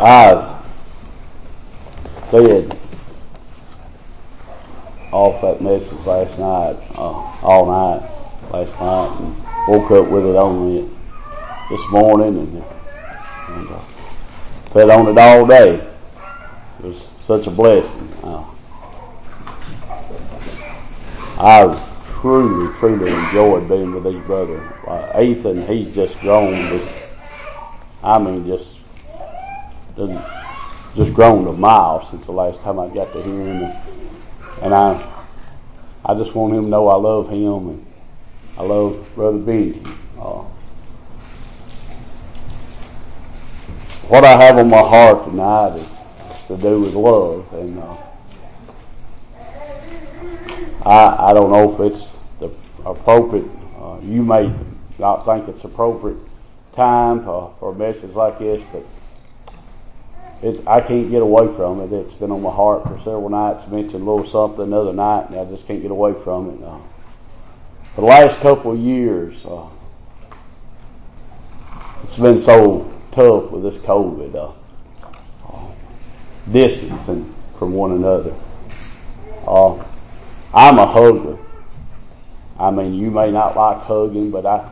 I fed off that message last night, uh, all night last night, and woke up with it on it this morning, and, and uh, fed on it all day. It was such a blessing. Uh, I truly, truly enjoyed being with these brothers. Uh, Ethan, he's just grown. I mean, just just grown a mile since the last time I got to hear him, and, and I I just want him to know I love him and I love Brother Benji. Uh, what I have on my heart tonight is to do with love, and uh, I I don't know if it's the appropriate. Uh, you may not think it's appropriate time for, for a message like this, but it, I can't get away from it. It's been on my heart for several nights. Mentioned a little something the other night, and I just can't get away from it. Uh, for the last couple of years, uh, it's been so tough with this COVID, uh, uh, distancing from one another. Uh, I'm a hugger. I mean, you may not like hugging, but I,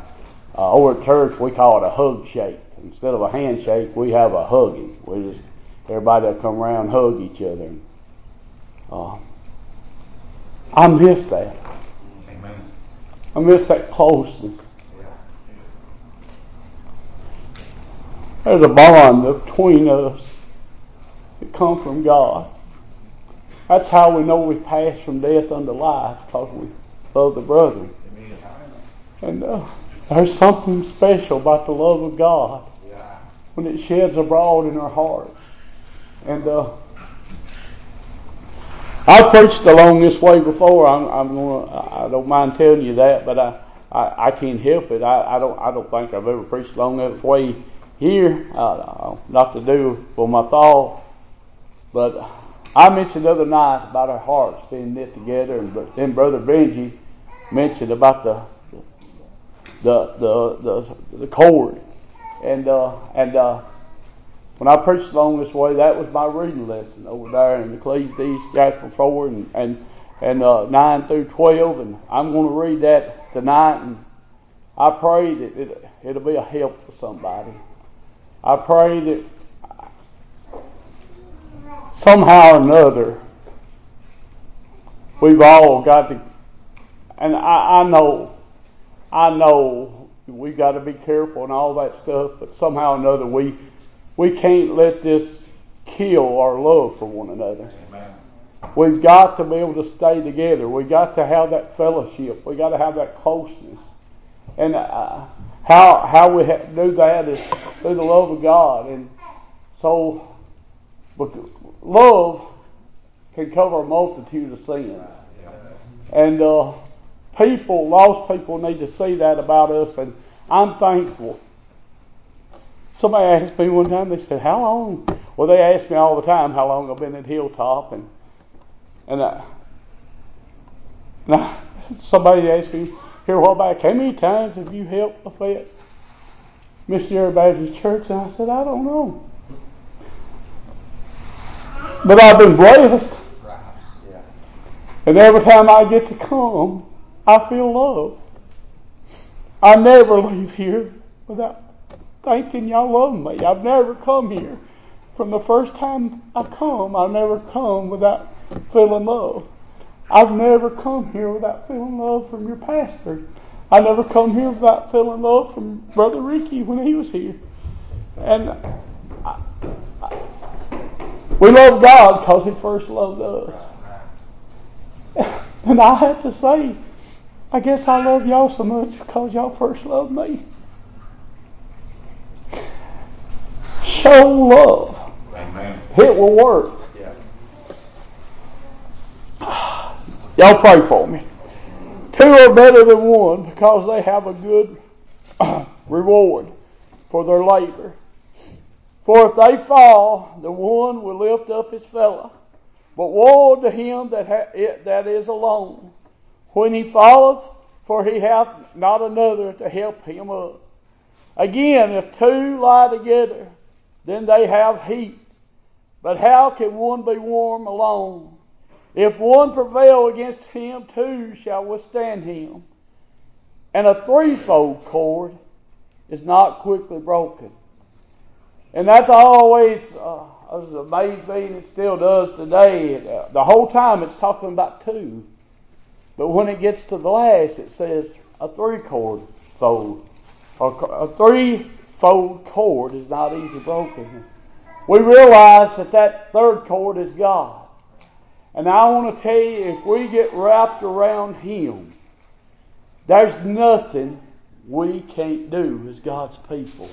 uh, over at church we call it a hug shake. Instead of a handshake, we have a hugging. We just everybody will come around and hug each other. Uh, I miss that. Amen. I miss that closeness. There's a bond between us that comes from God. That's how we know we pass from death unto life because we love the brother. And uh, there's something special about the love of God when it sheds abroad in our hearts. And uh, I've preached along this way before. I'm, I'm gonna, I don't mind telling you that, but I, I, I can't help it. I, I don't I don't think I've ever preached along that way here. Uh, not to do with my thought, but I mentioned the other night about our hearts being knit together, and then Brother Benji mentioned about the the the the, the cord, and uh, and uh, when I preached along this way, that was my reading lesson over there in Ecclesiastes chapter 4 and, and, and uh, 9 through 12. And I'm going to read that tonight. And I pray that it, it'll be a help for somebody. I pray that somehow or another, we've all got to, and I, I know, I know we've got to be careful and all that stuff, but somehow or another we we can't let this kill our love for one another. Amen. We've got to be able to stay together. We've got to have that fellowship. We've got to have that closeness. And uh, how how we do that is through the love of God. And so, love can cover a multitude of sins. And uh, people, lost people, need to see that about us. And I'm thankful Somebody asked me one time, they said, How long? Well, they ask me all the time how long I've been at Hilltop. And, and, I, I, somebody asked me here a while back, How many times have you helped fit Missionary Baptist Church? And I said, I don't know. But I've been blessed. And every time I get to come, I feel love. I never leave here without thinking y'all love me. I've never come here. From the first time I've come, I've never come without feeling love. I've never come here without feeling love from your pastor. I never come here without feeling love from Brother Ricky when he was here. And I, I, we love God because He first loved us. And I have to say, I guess I love y'all so much because y'all first loved me. Show love. Amen. It will work. Yeah. Y'all pray for me. Two are better than one because they have a good reward for their labor. For if they fall, the one will lift up his fellow. But woe to him that, ha- that is alone when he falleth, for he hath not another to help him up. Again, if two lie together, then they have heat. But how can one be warm alone? If one prevail against him, two shall withstand him. And a threefold cord is not quickly broken. And that's always uh, amazed me, and it still does today. The whole time it's talking about two. But when it gets to the last, it says a three cord fold. A three-fold cord is not easily broken. We realize that that third cord is God. And I want to tell you, if we get wrapped around Him, there's nothing we can't do as God's people.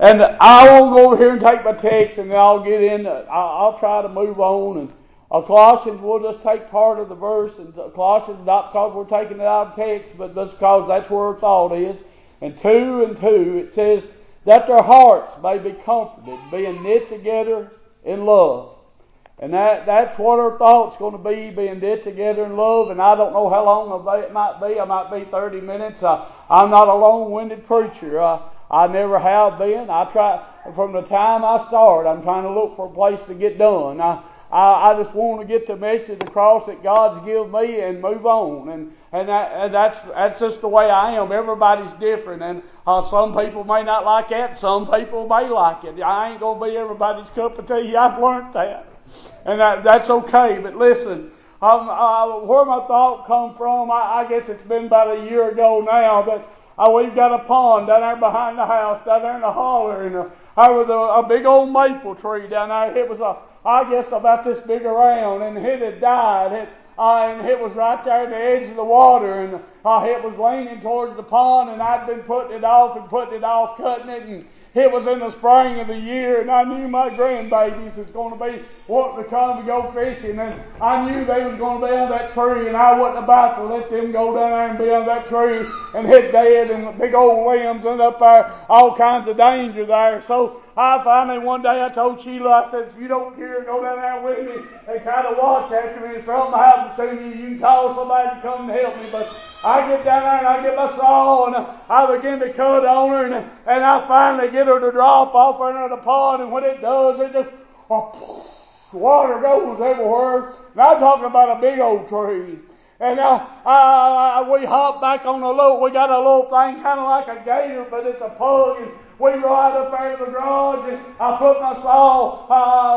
And I won't go over here and take my text, and I'll get in. I'll try to move on. And Colossians, we'll just take part of the verse, and Colossians not because we're taking it out of text, but just because that's where our thought is. And two and two, it says that their hearts may be comforted, being knit together in love. And that, that's what our thought's going to be, being knit together in love. And I don't know how long it might be. I might be 30 minutes. Uh, I'm not a long-winded preacher. Uh, I never have been. I try, from the time I start, I'm trying to look for a place to get done. I, I, I just want to get the message across that God's given me and move on. And, and, that, and that's, that's just the way I am. Everybody's different. And uh, some people may not like that. Some people may like it. I ain't to be everybody's cup of tea. I've learned that. And that, that's okay. But listen, um, uh, where my thought come from, I, I guess it's been about a year ago now, but uh, we've got a pond down there behind the house, down there in the holler, and uh, there was a, a big old maple tree down there. It was a I guess about this big around, and it had died. It, uh, and it was right there at the edge of the water, and uh, it was leaning towards the pond, and I'd been putting it off and putting it off, cutting it, and it was in the spring of the year, and I knew my grandbabies was going to be wanting to come to go fishing, and I knew they was going to be on that tree, and I wasn't about to let them go down there and be on that tree and hit dead, and big old limbs and up there, all kinds of danger there. So I finally one day I told Sheila, I said, if you don't care, go down there with me and kind of watch after me. If something happens to you, you can call somebody to come and help me. But I get down there and I get my saw and I begin to cut on her and, and I finally get her to drop off her into the pond and when it does, it just, oh, water goes everywhere. And I'm talking about a big old tree. And uh, uh, we hop back on a little, we got a little thing kind of like a gator, but it's a pug. And we ride up there to the garage and I put my saw, uh,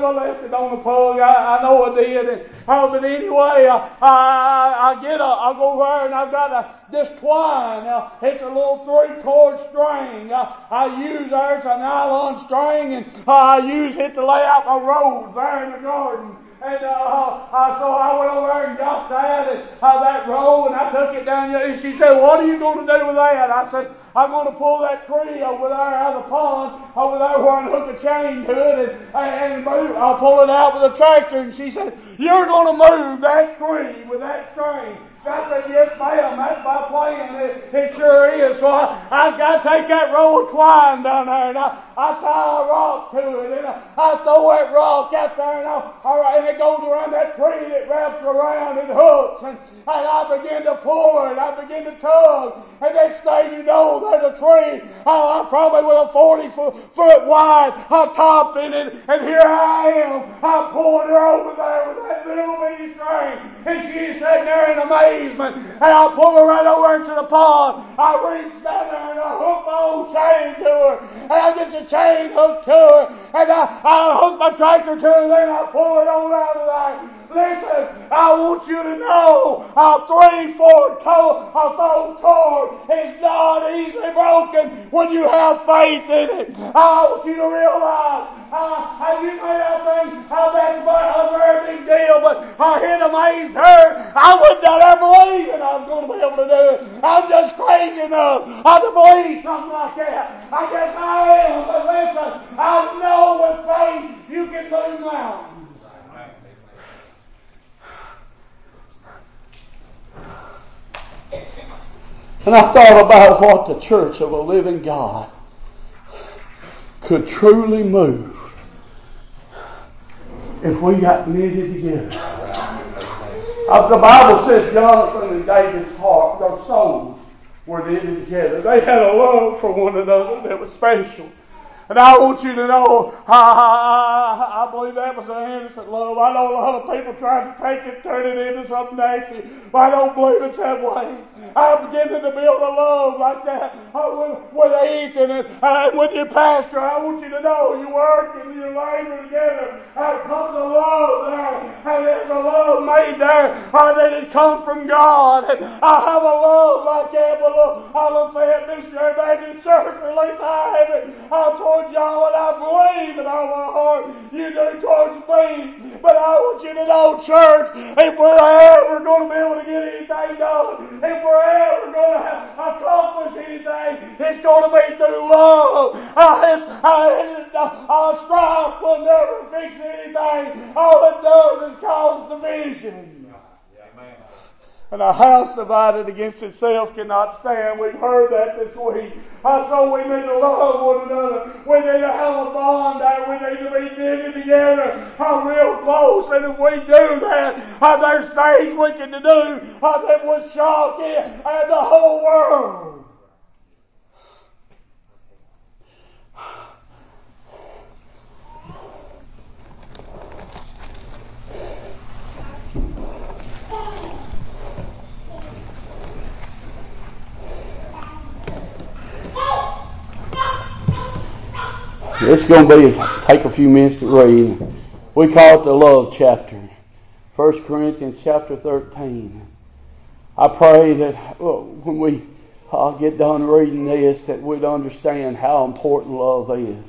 believe I left it on the plug. I, I know I did. And, uh, but anyway, uh, I, I get a, I go there and I've got a, this twine. Uh, it's a little three cord string. Uh, I use there, it's a nylon string and uh, I use it to lay out my rows there in the garden. And uh, uh, so I went over there and got that and uh, that roll, and I took it down. And she said, "What are you going to do with that?" I said, "I'm going to pull that tree over there out of the pond, over there where I hook a chain to it, and, and move. I'll pull it out with a tractor." And she said, "You're going to move that tree with that string." I said, yes, ma'am, that's my plan. It, it sure is. So I, I've got to take that roll of twine down there and I, I tie a rock to it and I, throw that rock out there and, I, all right, and it goes around that tree and it wraps around and hooks and, and I begin to pull it. I begin to tug. And next thing you know, there's a tree. I, I probably with a 40 foot, foot wide a top in it. And here I am. I'm pulling her over there with that little bitty string. And she's sitting there in amazement. And I pull her right over into the pond. I reach down there and I hook my old chain to her. And I get the chain hooked to her. And I, I hook my tractor to her. And then I pull it on out of there. Listen, I want you to know a three, four toe, a four cord is not easily broken when you have faith in it. I want you to realize how, how you may not think how that's but a very big deal, but I hit amazed her. I would not ever believe that I was going to be able to do it. I'm just crazy enough to believe something like that. I guess I am, but listen, I know with faith you can move mountains. And I thought about what the church of a living God could truly move if we got knitted together. Uh, the Bible says Jonathan and David's heart, their souls were knitted together. They had a love for one another that was special. And I want you to know, I, I, I believe that was an innocent love. I know a lot of people try to take it, turn it into something nasty, but I don't believe it's that way. I'm beginning to build a love like that with, with Ethan and, with your pastor. I want you to know you work and you labor together. I've comes a love there, and there's a love made there uh, that it comes from God. And I have a love like that with Lafayette Missionary Baptist Church, at least I have it. I towards y'all, and I believe in all my heart you do towards me. But I want you to know, church, if we're ever going to be able to get anything done, if we're ever going to accomplish anything, it's going to be through love. Uh, it's, uh, uh, strife will never fix anything. All it does is cause division. And a house divided against itself cannot stand. We've heard that this week. Uh, so we need to love one another. We need to have a bond that we need to be knitted together uh, real close. And if we do that, there's things we can do that will shock it and the whole world. It's going to be take a few minutes to read. We call it the love chapter. 1 Corinthians chapter 13. I pray that when we uh, get done reading this, that we'd understand how important love is.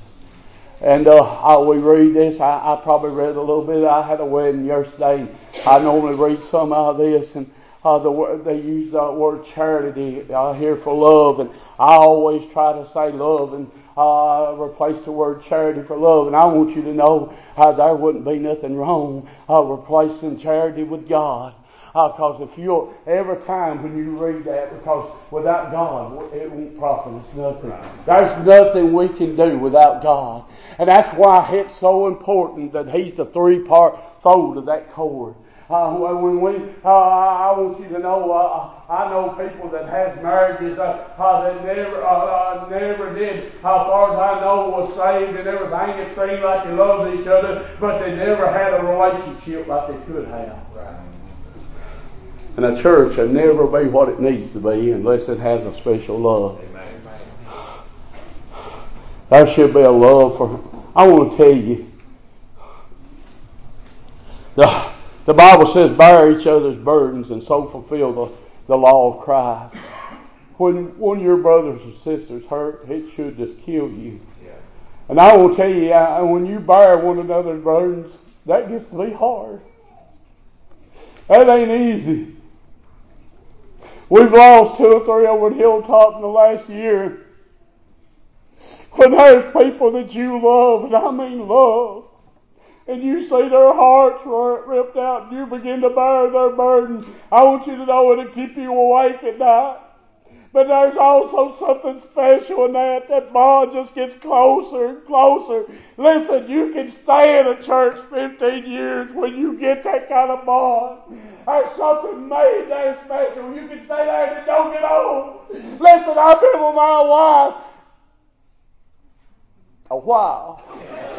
And uh, I, we read this. I, I probably read a little bit. I had a wedding yesterday. I normally read some of this, and uh, the, they use the word charity uh, here for love, and I always try to say love and uh, replace the word charity for love. And I want you to know uh, there wouldn't be nothing wrong uh, replacing charity with God. Because uh, if you every time when you read that, because without God, it won't profit us nothing. There's nothing we can do without God, and that's why it's so important that He's the three-part fold of that cord. Uh, when we, uh, I want you to know, uh, I know people that has marriages uh, uh, that never, uh, uh never did, as far as I know, was saved and everything. It seemed like they loved each other, but they never had a relationship like they could have. And a church will never be what it needs to be unless it has a special love. Amen. There should be a love for. I want to tell you. The, the Bible says, bear each other's burdens and so fulfill the, the law of Christ. When one of your brothers or sisters hurt, it should just kill you. Yeah. And I will tell you, I, when you bear one another's burdens, that gets to be hard. That ain't easy. We've lost two or three over the hilltop in the last year. When there's people that you love, and I mean love, and you see their hearts ripped out and you begin to bear their burdens, I want you to know it'll keep you awake at night. But there's also something special in that. That bond just gets closer and closer. Listen, you can stay in a church 15 years when you get that kind of bond. There's something made that special. You can stay there and don't get old. Listen, I've been with my wife a while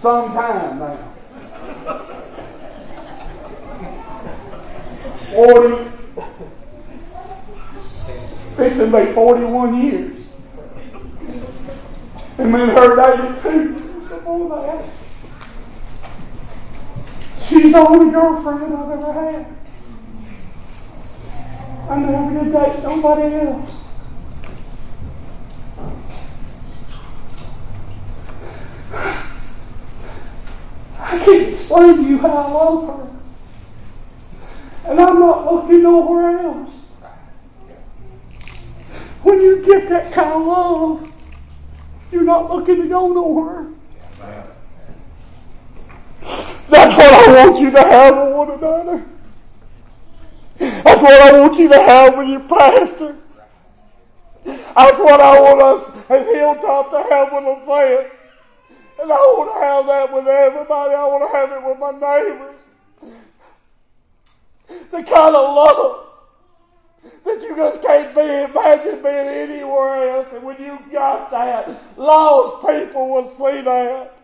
some time now. 40, fixing to be 41 years. And then her 82 before that. She's the only girlfriend I've ever had. I never did date nobody else. I can't explain to you how I love her. And I'm not looking nowhere else. When you get that kind of love, you're not looking to go nowhere. That's what I want you to have with one another. That's what I want you to have with your pastor. That's what I want us at Hilltop to have with fan. And I want to have that with everybody. I want to have it with my neighbors. The kind of love that you just can't be imagine being anywhere else. And when you got that, lost people will see that.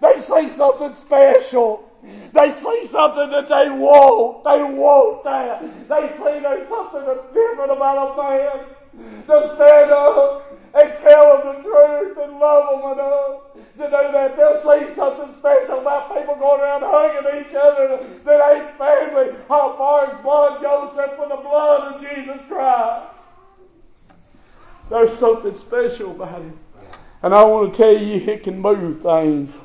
They see something special. They see something that they want. They want that. They see there's something different about a man to stand up and tell them the truth and love them enough to do that. They'll see something special about people going around hugging each other that ain't family. How far as blood goes except for the blood of Jesus Christ. There's something special about it. And I want to tell you, it can move things.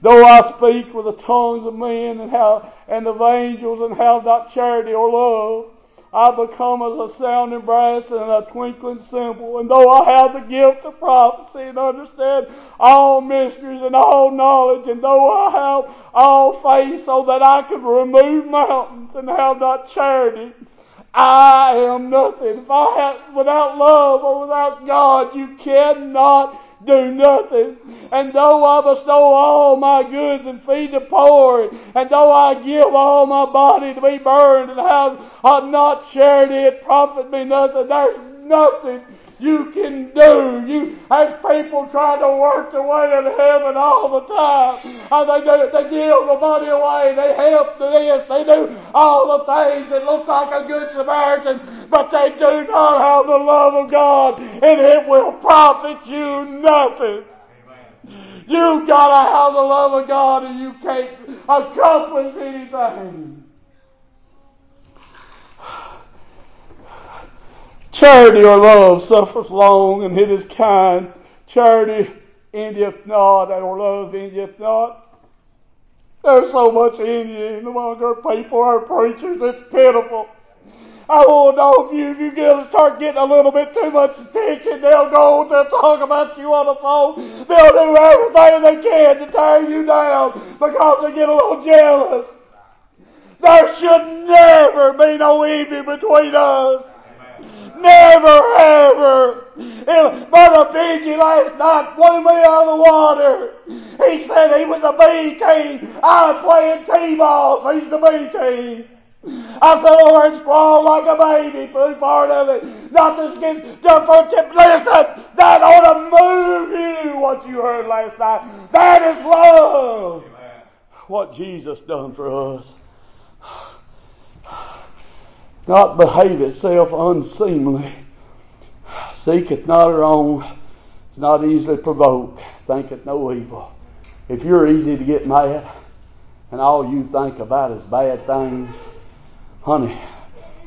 Though I speak with the tongues of men and how and of angels and have not charity or love, I become as a sounding brass and a twinkling cymbal. And though I have the gift of prophecy and understand all mysteries and all knowledge, and though I have all faith so that I could remove mountains and have not charity, I am nothing. If I have, without love or without God, you cannot do nothing. And though I bestow all my goods and feed the poor, and though I give all my body to be burned and have have not charity, it profit me nothing. There's nothing you can do. You have people trying to work their way in heaven all the time. And they do, it, they give the money away, they help this, they do all the things that look like a good Samaritan, but they do not have the love of God, and it will profit you nothing. You gotta have the love of God, and you can't accomplish anything. Charity or love suffers long and it is kind. Charity endeth not, or love endeth not. There's so much envy among our people, our preachers, it's pitiful. I want to know if you, if you get, start getting a little bit too much attention, they'll go to talk about you on the phone. They'll do everything they can to tear you down because they get a little jealous. There should never be no envy between us. Never ever. Brother Benji last night blew me out of the water. He said he was a B team. I'm playing T-balls. He's the B team. I said, oh, and squall like a baby, Put part of it. Not just get different. Listen, that ought to move you, what you heard last night. That is love. What Jesus done for us not behave itself unseemly, seeketh not her own, is not easily provoked, thinketh no evil. If you're easy to get mad, and all you think about is bad things, honey,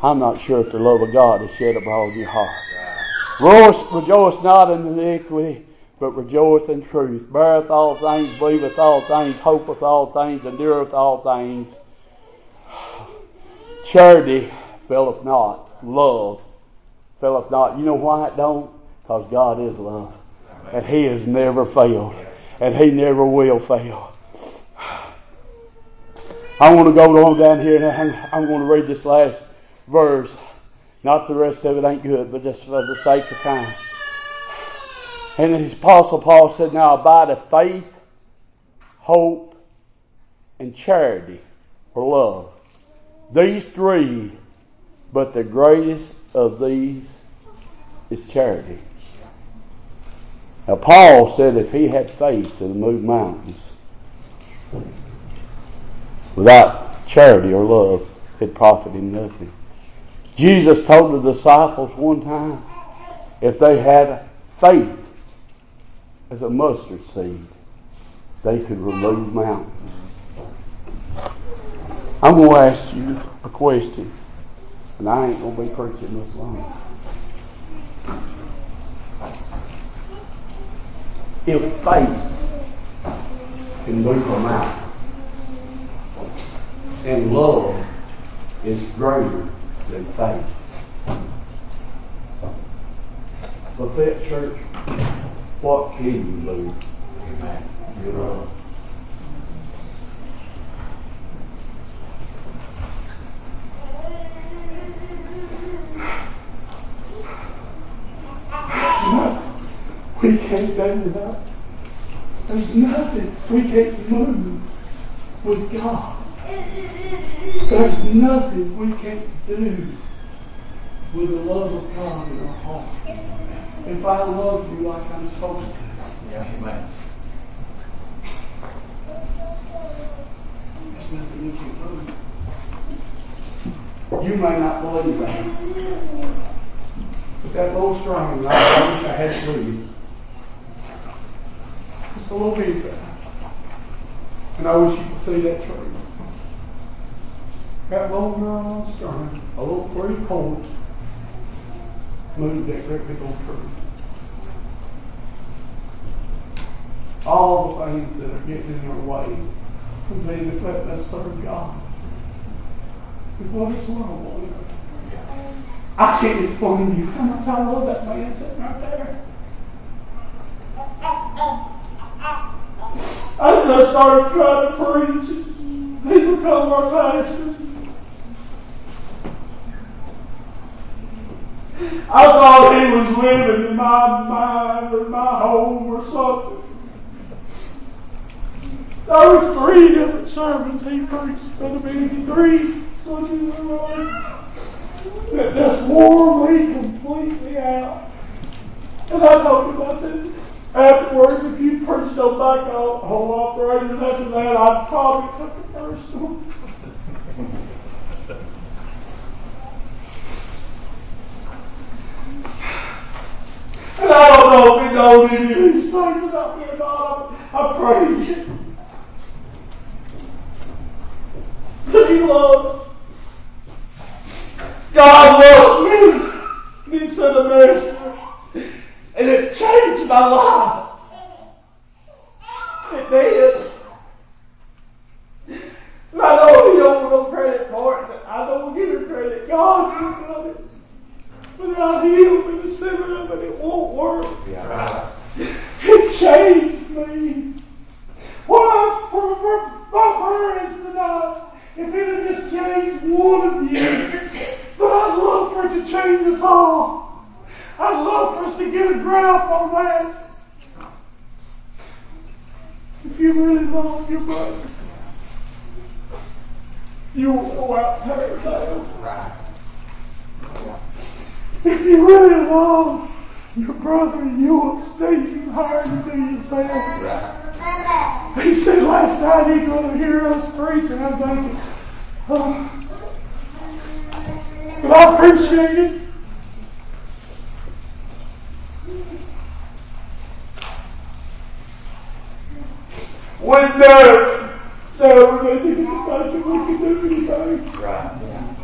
I'm not sure if the love of God is shed abroad in your heart. Rejoice, rejoice not in iniquity, but rejoice in truth. Beareth all things, believeth all things, hopeth all things, endureth all things. Charity faileth not. Love faileth not. You know why it don't? Because God is love. And He has never failed. And He never will fail. I want to go on down here and I'm going to read this last verse. Not the rest of it ain't good, but just for the sake of time. And the Apostle Paul said, Now abide the faith, hope, and charity, or love. These three but the greatest of these is charity. Now, Paul said if he had faith to move mountains, without charity or love, it profited him nothing. Jesus told the disciples one time if they had faith as a mustard seed, they could remove mountains. I'm going to ask you a question. And I ain't going to be preaching this long. If faith can move a mountain, and love is greater than faith. But that church, what can you do? Amen. Your love. We can't do that. There's nothing we can't move with God. There's nothing we can't do with the love of God in our heart. If I love you like I'm supposed to. Yeah, amen. There's nothing you can do. You may not believe that. But that little string, I wish I had to leave a little bit there. And I wish you could see that tree. That girl on string, a little three cords, moved that great big old tree. All the things that are getting in our way from being to let us serve God. Is what world will I can't explain to you how much I love that man sitting right there. I started trying to preach. He become our pastor. I thought he was living in my mind or my home or something. There was three different sermons he preached the meeting, three Sundays in that just wore me completely out. And I told him, I said, afterwards, if you preached no back home operators after that, I'd probably took it personal. And I don't know if he knows any of these things about me or not. I, praise you. But he loves. God loves me. He sent a messenger. And it changed my life. It did. And I know he don't want no credit for it, but I don't give him credit. God has done it. Without him and the center of it, it won't work. Yeah. It changed me. What for, for my parents tonight, if it had just changed one of you, but I'd love for it to change us all. I'd love for us to get a grasp on that. If you really love your brother, you will go out there and Right. If you really love your brother, you will stay hard to yourself. He said last night he'd rather hear us preach, and I'm thinking, oh. But I appreciate it. When there, there they didn't think we could do anything. Right. Yeah.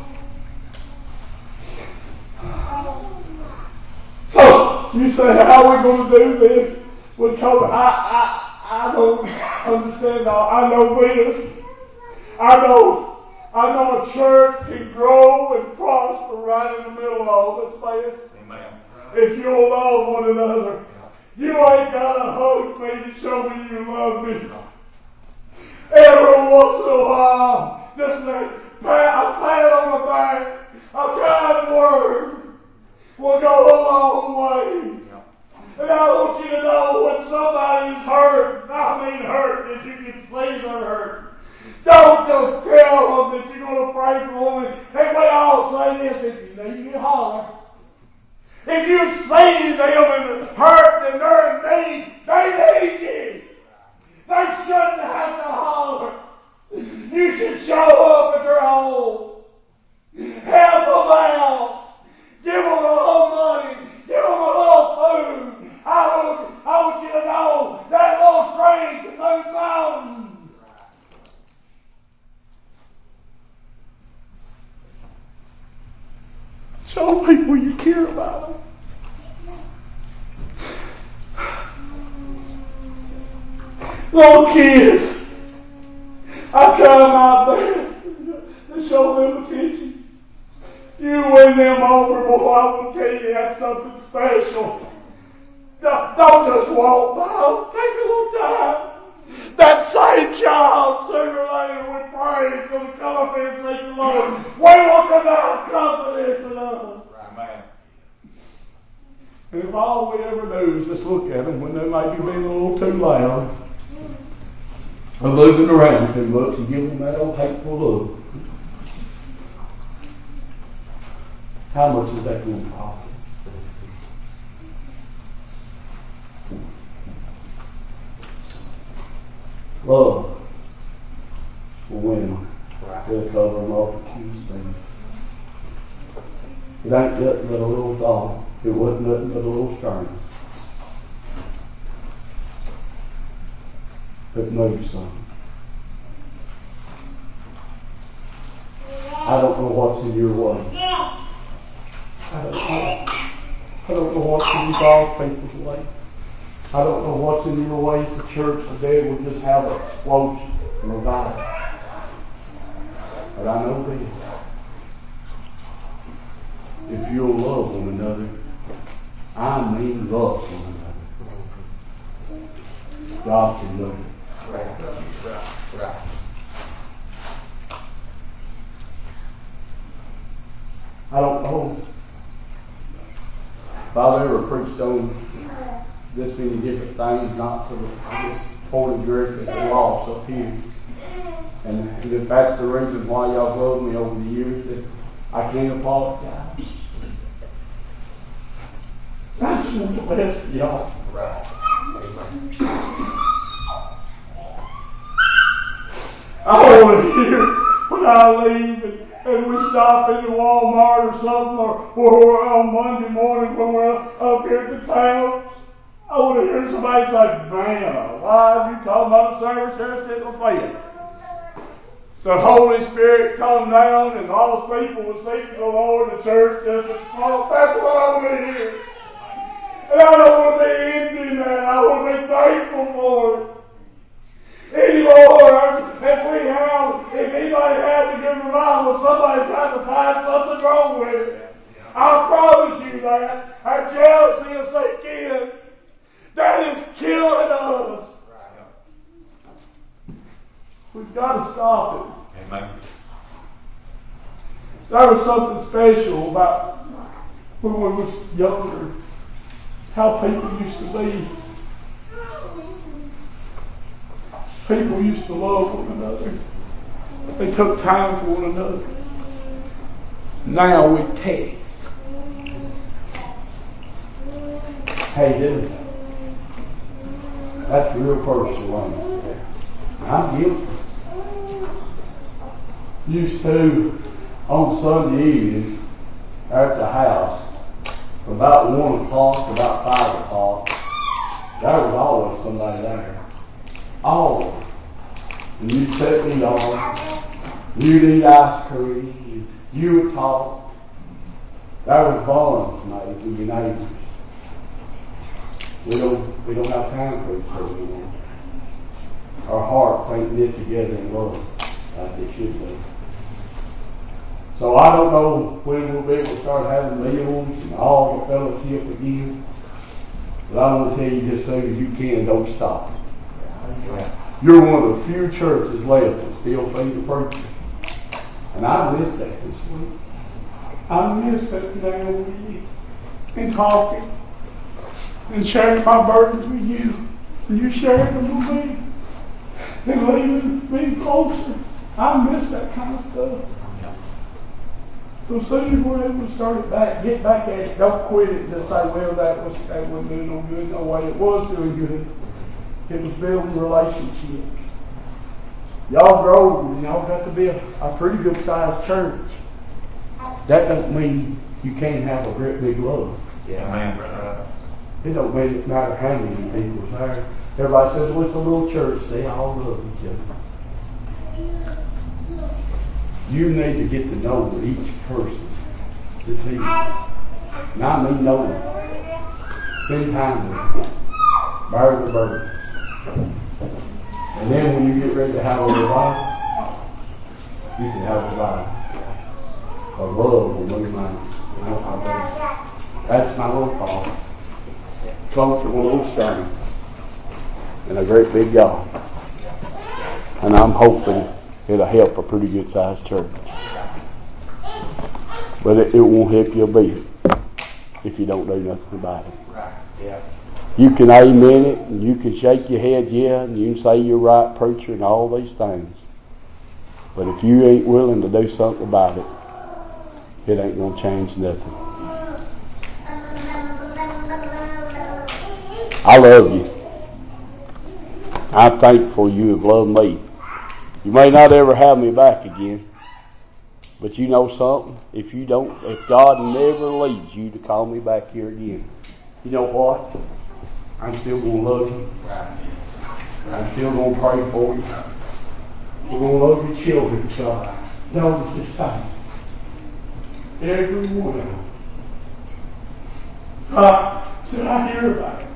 So you say, how are we going to do this with COVID? I, I, I don't understand all. I know this. I know. I know a church can grow and prosper right in the middle of all this place Amen. if you'll love one another. You ain't got to hug me to show me you love me. Every once in a while, just like pat, a pat on the back, a kind word will go a long way. And I want you to know when somebody's hurt, I mean hurt as you can see they're hurt. Don't just tell them that you're going to pray for them. And we all say this, if you need you holler. If you see them and hurt and they're in need, they need you. They shouldn't have to holler. You should show up at their home. Help them out. Give them a little money. Give them a little food. I want, I want you to know that little string can move mountains. Show people you care about them. Little kids, I try my best to show them attention. You win them over, boy, I will tell you that's something special. Don't, don't just walk by. Take a little time. That same child, sooner or later, we pray, is going to come up here and say, Lord, we want to know confidence in us. Amen. And if all we ever do is just look at them when they might be being a little too loud, or moving around too much, and give them that old hateful look. How much is that going to cost? Love will win. They'll cover multitudes things. It ain't nothing but a little thought. It wasn't nothing but a little string. Moves something. I don't know what's in your way. I don't know. I don't know what's in God's people's way. I don't know what's in your way as a church today. We'll just have a explosion and revival. But I know this. If you'll love one another, I mean love one another. God can love you. I don't know if I've ever preached on this many different things, not to the, I guess, pointed directly at the lost up here. And, if that's the reason why y'all loved me over the years, that I can't apologize. I just want best for y'all. Amen. I want to hear when I leave and, and we stop the Walmart or something, or, or on Monday morning when we're up here at the town. I want to hear somebody say, man, why are you talking about service here at Lafayette? The Holy Spirit come down and all those people will seek the Lord the church just small. That's what I want to hear. And I don't want to be empty, man. I want to be thankful for it anymore. If we have, if anybody has a good revival, somebody's trying to find something wrong with it. I promise you that. Our jealousy will sink in. That is killing us. We've got to stop it. Amen. There was something special about when we was younger, how people used to be. People used to love one another. They took time for one another. Now we text. Hey, dude. That's real personal. it? I'm guilty. Used to, on Sunday evenings, at the house, about 1 o'clock to about 5 o'clock, there was always somebody there. Oh, Always. And you'd set me on. You'd eat ice cream. You would talk. There was bonds made with your neighbors. We don't, we don't have time for each other anymore. Our hearts ain't knit together in love like they should be. So I don't know when we'll be able to start having meals and all the fellowship again. But I want to tell you just soon as you can, don't stop. You're one of the few churches left that still feed the preacher. And I miss that this week. I miss sitting down with you and talking and sharing my burdens with you. And you sharing them with me and leaving me closer. I miss that kind of stuff. So soon as we're able to start it back, get back at it, don't quit it just say, well, that was that wasn't doing no good. No way, it was doing good. It was building relationships. Y'all grow and y'all got to be a, a pretty good sized church. That doesn't mean you can't have a great big love. Amen, brother. It don't mean- matter how many people are there. Everybody says, well, it's a little church. They all love each other. You need to get to know each person that's here. And I mean know them. Spend time with them. Bear the burden. And then when you get ready to have a revival, you can have a revival. A love will move mountains. I-. That's my little thought. Close to one little stone and a great big God. And I'm hoping it'll help a pretty good sized church. But it, it won't help you a bit if you don't do nothing about it. Right. Yeah. You can amen it and you can shake your head, yeah, and you can say you're right, preacher, and all these things. But if you ain't willing to do something about it, it ain't gonna change nothing. I love you. I'm thankful you have loved me. You may not ever have me back again, but you know something? If you don't, if God never leads you to call me back here again, you know what? I'm still gonna love you. I'm still gonna pray for you. We're gonna love your children. Know the same. Every one of them. Uh, God, did I hear about it?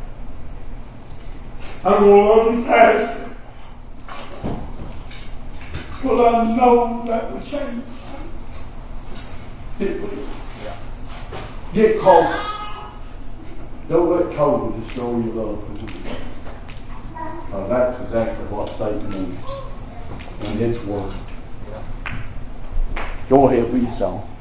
I'm gonna love you, Pastor. Because I know that will change. It will. Get close. Don't let COVID destroy your love for Jesus. Uh, that's exactly what Satan needs. And it's worked. Go ahead your song.